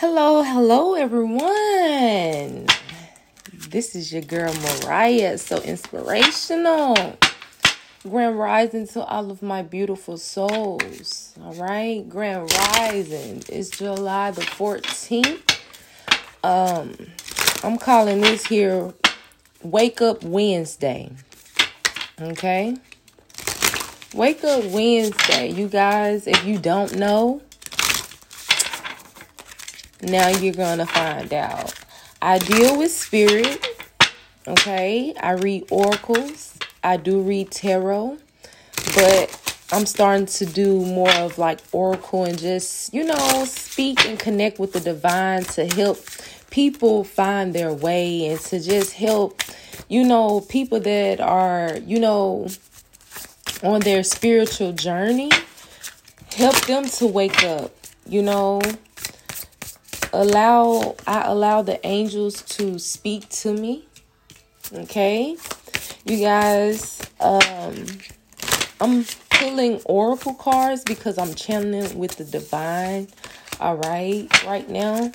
Hello, hello, everyone. This is your girl Mariah. So inspirational. Grand rising to all of my beautiful souls. All right, Grand rising. It's July the 14th. Um, I'm calling this here Wake Up Wednesday. Okay. Wake Up Wednesday. You guys, if you don't know, now you're going to find out. I deal with spirit. Okay. I read oracles. I do read tarot. But I'm starting to do more of like oracle and just, you know, speak and connect with the divine to help people find their way and to just help, you know, people that are, you know, on their spiritual journey, help them to wake up, you know, allow I allow the angels to speak to me. Okay? You guys, um I'm pulling oracle cards because I'm channeling with the divine. All right, right now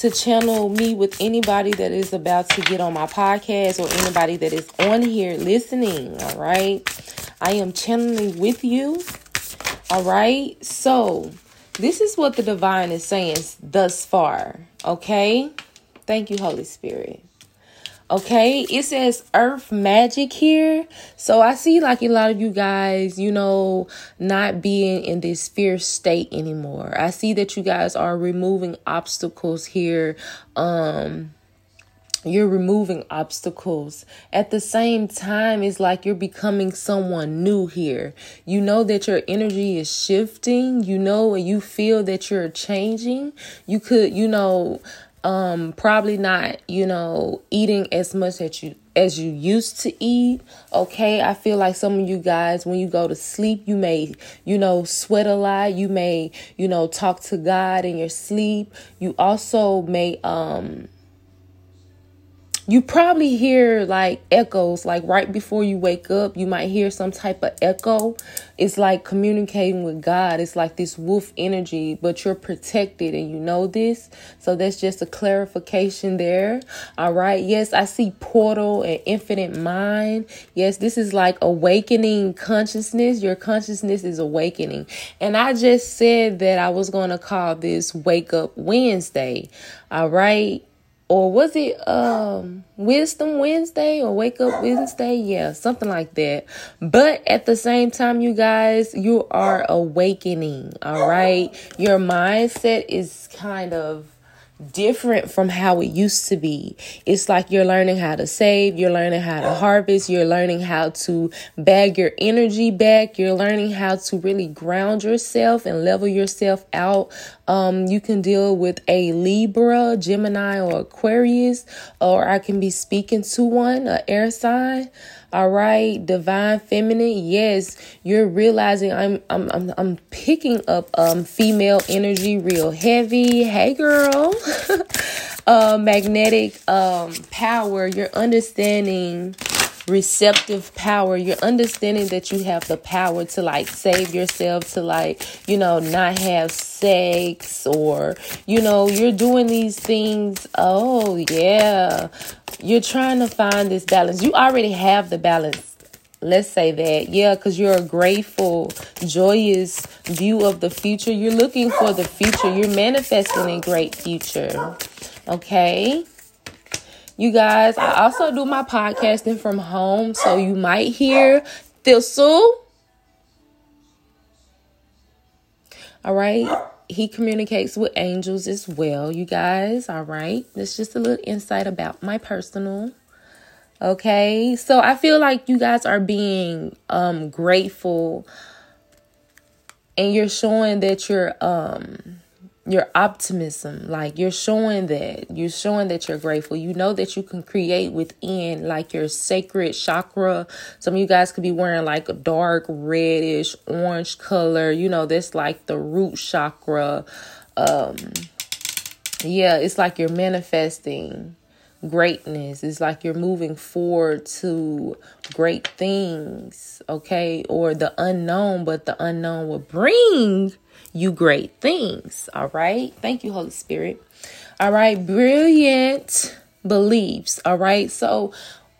to channel me with anybody that is about to get on my podcast or anybody that is on here listening. All right, I am channeling with you. All right, so this is what the divine is saying thus far. Okay, thank you, Holy Spirit. Okay, it says earth magic here. So I see like a lot of you guys, you know, not being in this fear state anymore. I see that you guys are removing obstacles here. Um you're removing obstacles. At the same time, it's like you're becoming someone new here. You know that your energy is shifting. You know, and you feel that you're changing. You could, you know, um probably not you know eating as much as you as you used to eat okay i feel like some of you guys when you go to sleep you may you know sweat a lot you may you know talk to god in your sleep you also may um you probably hear like echoes like right before you wake up you might hear some type of echo. It's like communicating with god. It's like this wolf energy but you're protected and you know this. So that's just a clarification there. All right. Yes i see portal and infinite mind. Yes this is like awakening consciousness. Your consciousness is awakening. And i just said that i was going to call this wake up wednesday. All right or was it um wisdom wednesday or wake up wednesday? Yeah something like that. But at the same time you guys you are awakening all right? Your mindset is kind of different from how it used to be. It's like you're learning how to save, you're learning how to harvest, you're learning how to bag your energy back, you're learning how to really ground yourself and level yourself out. Um, you can deal with a Libra, Gemini, or Aquarius, or I can be speaking to one, an air sign. All right, divine feminine. Yes, you're realizing I'm I'm I'm, I'm picking up um female energy real heavy. Hey girl. uh magnetic um power. You're understanding receptive power. You're understanding that you have the power to like save yourself, to like, you know, not have sex or, you know, you're doing these things. Oh, yeah. You're trying to find this balance. You already have the balance let's say that yeah because you're a grateful joyous view of the future you're looking for the future you're manifesting a great future okay you guys, I also do my podcasting from home, so you might hear Thistle. All right. He communicates with angels as well, you guys. All right. That's just a little insight about my personal. Okay. So I feel like you guys are being um grateful and you're showing that you're um your optimism like you're showing that you're showing that you're grateful. You know that you can create within like your sacred chakra. Some of you guys could be wearing like a dark reddish orange color you know this like the root chakra. Um yeah it's like you're manifesting greatness. It's like you're moving forward to great things okay? Or the unknown but the unknown will bring you great things. All right. Thank you, Holy Spirit. All right. Brilliant beliefs. All right. So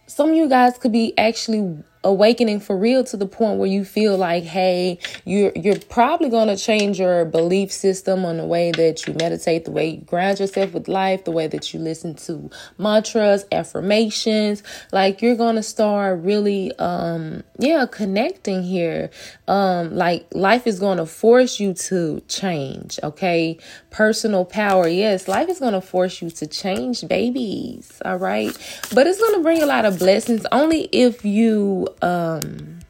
some of you guys could be actually awakening for real to the point where you feel like hey you're you're probably going to change your belief system on the way that you meditate the way you ground yourself with life the way that you listen to mantras affirmations. Like you're going to start really um yeah connecting here. Um like life is going to force you to change okay? Personal power yes life is going to force you to change babies all right? But it's going to bring a lot of blessings. Only if you um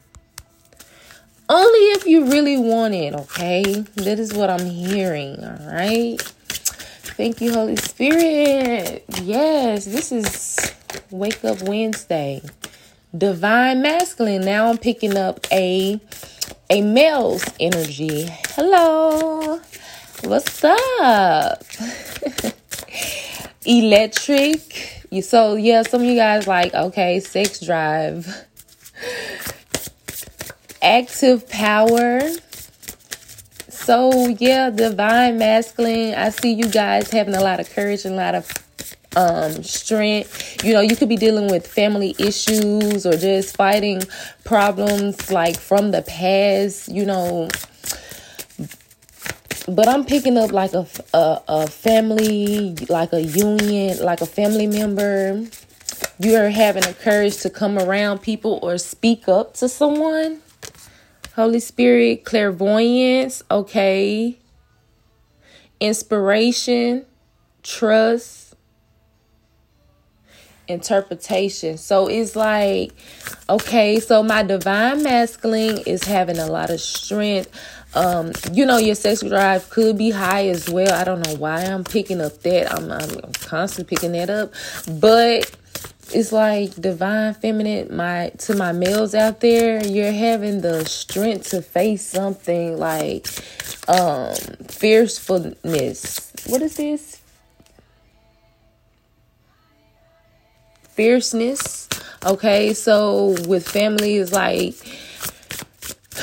only if you really want it, okay? That is what I'm hearing, all right? Thank you, Holy Spirit. Yes, this is Wake Up Wednesday. Divine masculine. Now I'm picking up a a male's energy. Hello. What's up? Electric. You so yeah, some of you guys like, okay, sex drive active power. So, yeah, divine masculine. I see you guys having a lot of courage and a lot of um strength you know you could be dealing with family issues or just fighting problems like from the past you know but i'm picking up like a, a, a family like a union like a family member you're having the courage to come around people or speak up to someone. Holy Spirit, clairvoyance, okay. Inspiration, trust, interpretation. So it's like, okay, so my divine masculine is having a lot of strength. Um, you know, your sex drive could be high as well. I don't know why I'm picking up that. I'm, I'm constantly picking that up, but it's like divine feminine my to my males out there you're having the strength to face something like um fiercefulness what is this? Fierceness? Okay so with family is like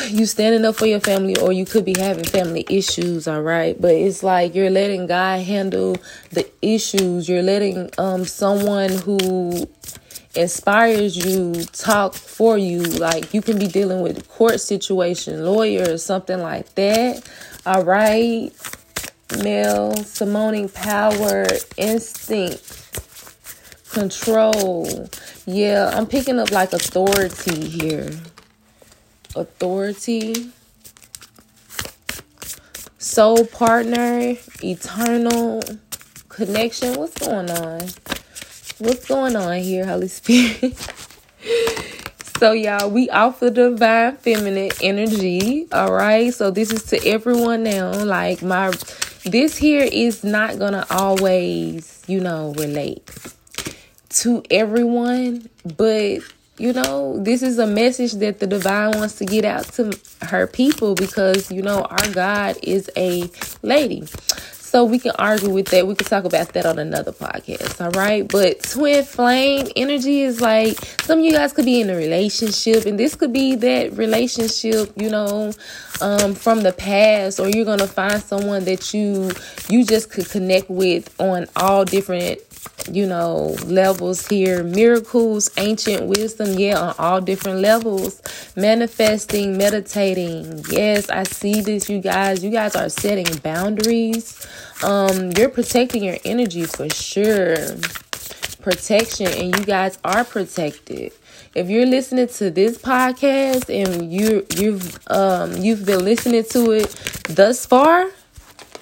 you standing up for your family or you could be having family issues all right? But it's like you're letting god handle the issues. You're letting um someone who inspires you talk for you. Like you can be dealing with court situation lawyer or something like that all right? Male summoning power instinct control. Yeah i'm picking up like authority here authority soul partner eternal connection what's going on What's going on here, Holy Spirit? so, y'all, we offer divine feminine energy. All right. So, this is to everyone now. Like, my, this here is not to always, you know, relate to everyone, but you know, this is a message that the divine wants to get out to her people because, you know, our God is a lady. So we can argue with that. We can talk about that on another podcast. All right. But twin flame energy is like some of you guys could be in a relationship, and this could be that relationship, you know, um, from the past, or you're gonna find someone that you you just could connect with on all different you know, levels here. Miracles, ancient wisdom, yeah, on all different levels. Manifesting, meditating. Yes, I see this, you guys. You guys are setting boundaries. Um, you're protecting your energy for sure. Protection, and you guys are protected. If you're listening to this podcast and you you've um you've been listening to it thus far,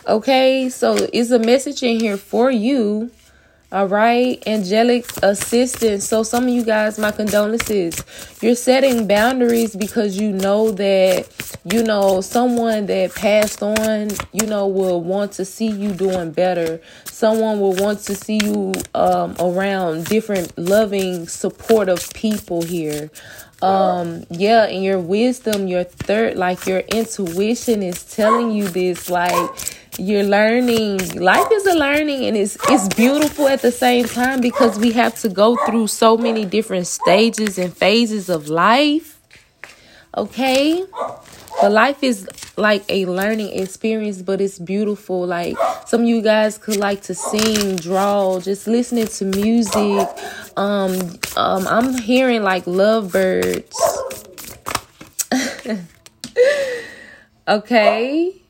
okay, so it's a message in here for you all right, angelic assistance. So, some of you guys, my condolences. You're setting boundaries because you know that, you know, someone that passed on, you know, will want to see you doing better. Someone will want to see you um, around different loving, supportive people here um yeah and your wisdom your third like your intuition is telling you this like you're learning life is a learning and it's it's beautiful at the same time because we have to go through so many different stages and phases of life okay but life is like a learning experience, but it's beautiful. Like some of you guys could like to sing, draw, just listening to music. Um, um, I'm hearing like lovebirds. okay.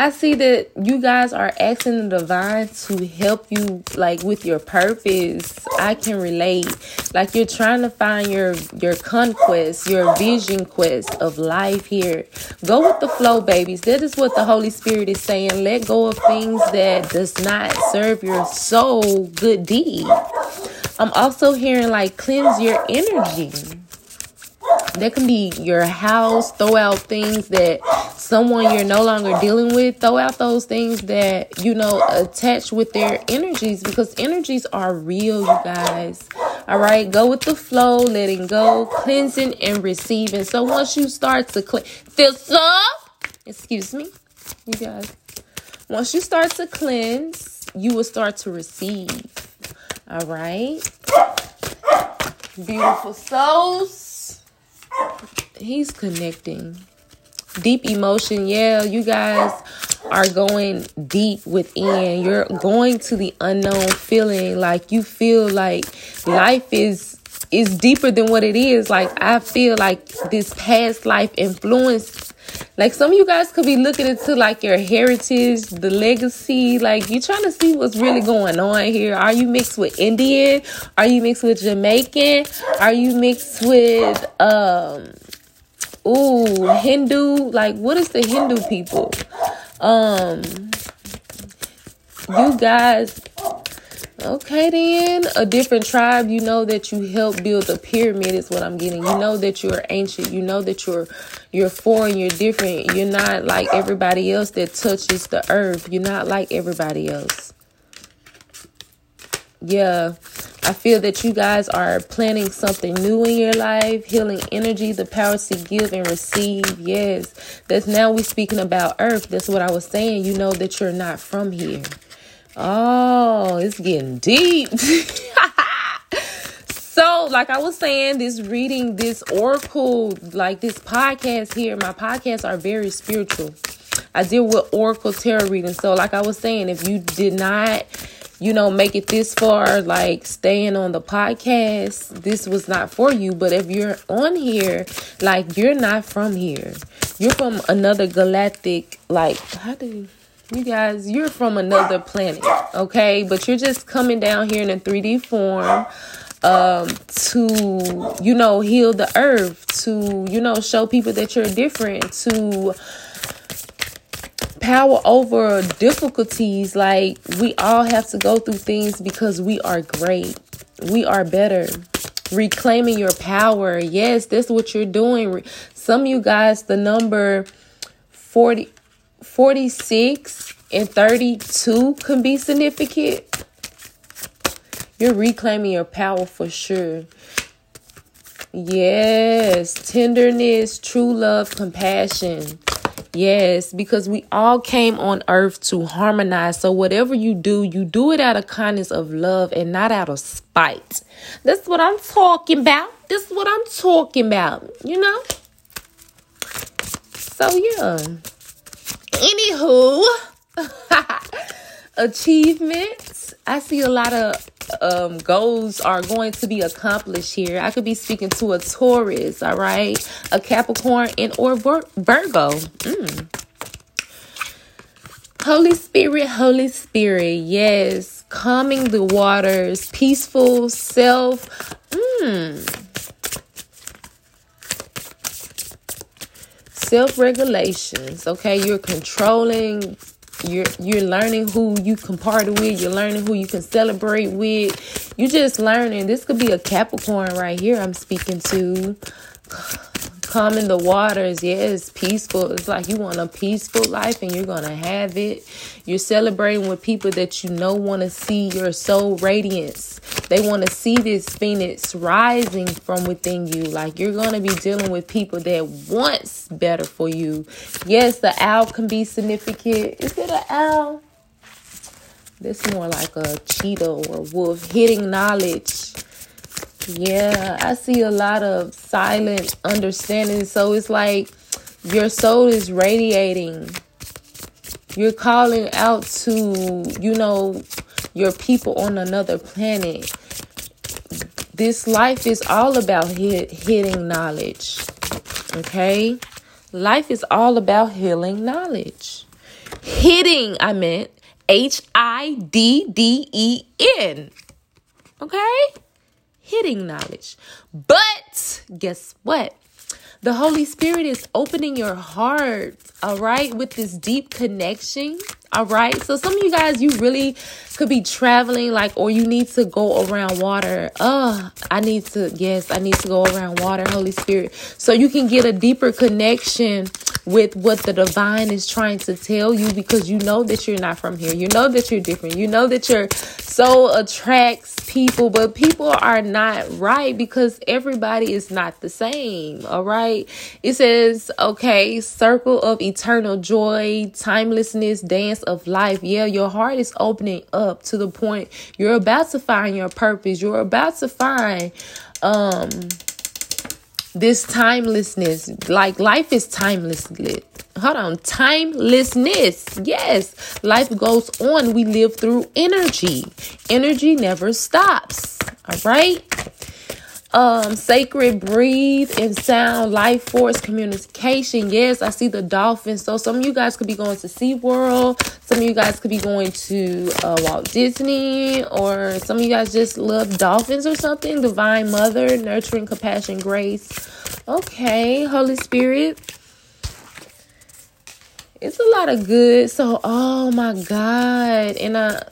I see that you guys are asking the divine to help you like with your purpose. I can relate. Like you're trying to find your your conquest, your vision quest of life here. Go with the flow, babies. That is what the Holy Spirit is saying. Let go of things that does not serve your soul good deed. I'm also hearing like cleanse your energy. That can be your house. Throw out things that someone you're no longer dealing with. Throw out those things that, you know, attach with their energies because energies are real, you guys. All right. Go with the flow, letting go, cleansing and receiving. So once you start to cleanse, feel soft. Excuse me, you guys. Once you start to cleanse, you will start to receive. All right. Beautiful souls he's connecting. Deep emotion. Yeah, you guys are going deep within. You're going to the unknown feeling like you feel like life is is deeper than what it is. Like I feel like this past life influenced like some of you guys could be looking into like your heritage, the legacy. Like you trying to see what's really going on here. Are you mixed with Indian? Are you mixed with Jamaican? Are you mixed with um ooh Hindu? Like what is the Hindu people? Um you guys Okay, then a different tribe. You know that you help build the pyramid is what I'm getting. You know that you're ancient. You know that you're you're foreign. You're different. You're not like everybody else that touches the earth. You're not like everybody else. Yeah, I feel that you guys are planning something new in your life, healing energy, the power to give and receive. Yes, that's now we're speaking about earth. That's what I was saying. You know that you're not from here. Oh, it's getting deep. so, like I was saying, this reading, this oracle, like this podcast here, my podcasts are very spiritual. I deal with oracle tarot reading. So, like I was saying, if you did not, you know, make it this far, like staying on the podcast, this was not for you. But if you're on here, like you're not from here, you're from another galactic, like, how do you? You guys, you're from another planet, okay? But you're just coming down here in a 3D form um to you know heal the earth to you know show people that you're different to power over difficulties. Like we all have to go through things because we are great. We are better. Reclaiming your power. Yes that's what you're doing. Some of you guys the number 40 46 and 32 can be significant. You're reclaiming your power for sure. Yes, tenderness, true love, compassion. Yes, because we all came on earth to harmonize. So, whatever you do, you do it out of kindness of love and not out of spite. That's what I'm talking about. This is what I'm talking about, you know? So, yeah. Anywho, achievements. I see a lot of um, goals are going to be accomplished here. I could be speaking to a Taurus, all right, a Capricorn, and or Virgo. Mm. Holy Spirit, Holy Spirit, yes, calming the waters, peaceful self. Mm. Self-regulations okay? You're controlling you're you're learning who you can party with you're learning who you can celebrate with. You're just learning. This could be a capricorn right here i'm speaking to calming the waters. Yeah, it's peaceful. It's like you want a peaceful life and you're going to have it. You're celebrating with people that you know want to see your soul radiance. They want to see this phoenix rising from within you. Like you're going to be dealing with people that wants better for you. Yes, the owl can be significant. Is it an owl? This more like a cheetah or wolf hitting knowledge yeah, I see a lot of silent understanding. So it's like Your soul is radiating. You're calling out to, you know, your people on another planet. This life is all about hit, hitting knowledge. Okay? Life is all about healing knowledge. Hitting, I meant H I D D E N. Okay? Hitting knowledge. But guess what? The Holy Spirit is opening your heart, all right, with this deep connection. All right. So some of you guys, you really could be traveling, like, or you need to go around water. Oh, I need to, yes, I need to go around water, Holy Spirit. So you can get a deeper connection with what the divine is trying to tell you because you know that you're not from here. You know that you're different. You know that your soul attracts people, but people are not right because everybody is not the same. All right. It says, okay, circle of eternal joy, timelessness, dance of life. Yeah, your heart is opening up to the point you're about to find your purpose. You're about to find, um, this timelessness. Like life is timeless. Hold on. Timelessness. Yes. Life goes on. We live through energy. Energy never stops. All right um sacred breathe and sound life force communication. Yes i see the dolphins. So some of you guys could be going to SeaWorld. Some of you guys could be going to uh, walt disney or some of you guys just love dolphins or something. Divine mother nurturing compassion grace. Okay holy spirit. It's a lot of good. So oh my god. And i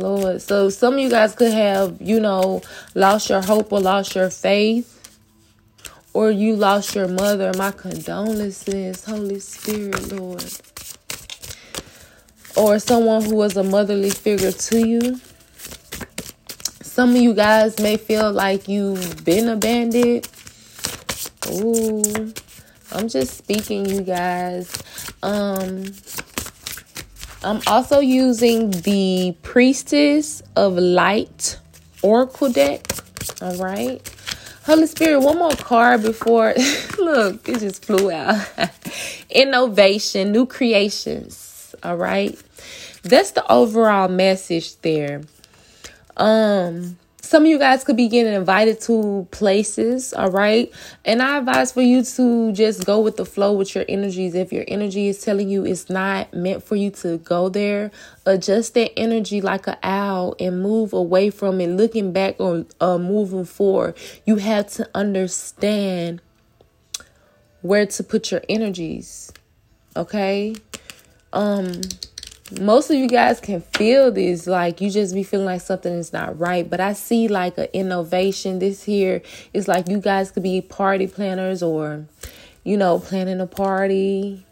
Lord. So some of you guys could have, you know, lost your hope or lost your faith. Or you lost your mother. My condolences, Holy Spirit, Lord. Or someone who was a motherly figure to you. Some of you guys may feel like you've been abandoned. Ooh. I'm just speaking, you guys. Um I'm also using the Priestess of Light Oracle deck. All right. Holy Spirit, one more card before. Look, it just flew out. Innovation, new creations. All right. That's the overall message there. Um, some of you guys could be getting invited to places, all right? And I advise for you to just go with the flow with your energies. If your energy is telling you it's not meant for you to go there, adjust that energy like an owl and move away from it, looking back or uh, moving forward. You have to understand where to put your energies, okay? Um, most of you guys can feel this like you just be feeling like something is not right but i see like an innovation. This here is like you guys could be party planners or you know planning a party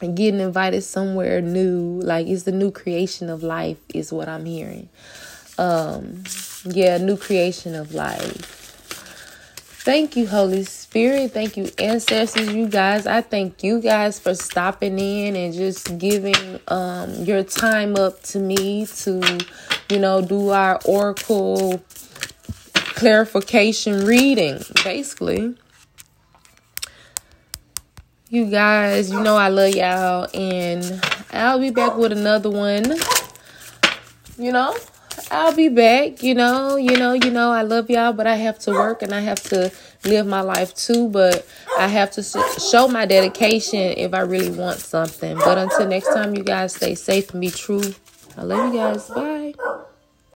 and getting invited somewhere new. Like it's the new creation of life is what i'm hearing. Um yeah new creation of life Thank you, Holy Spirit. Thank you, ancestors, you guys. I thank you guys for stopping in and just giving um, your time up to me to, you know, do our oracle clarification reading, basically. You guys, you know I love y'all, and I'll be back with another one. You know? I'll be back. You know, you know, you know, I love y'all, but I have to work and I have to live my life too. But I have to show my dedication if I really want something. But until next time, you guys stay safe and be true. I love you guys. Bye.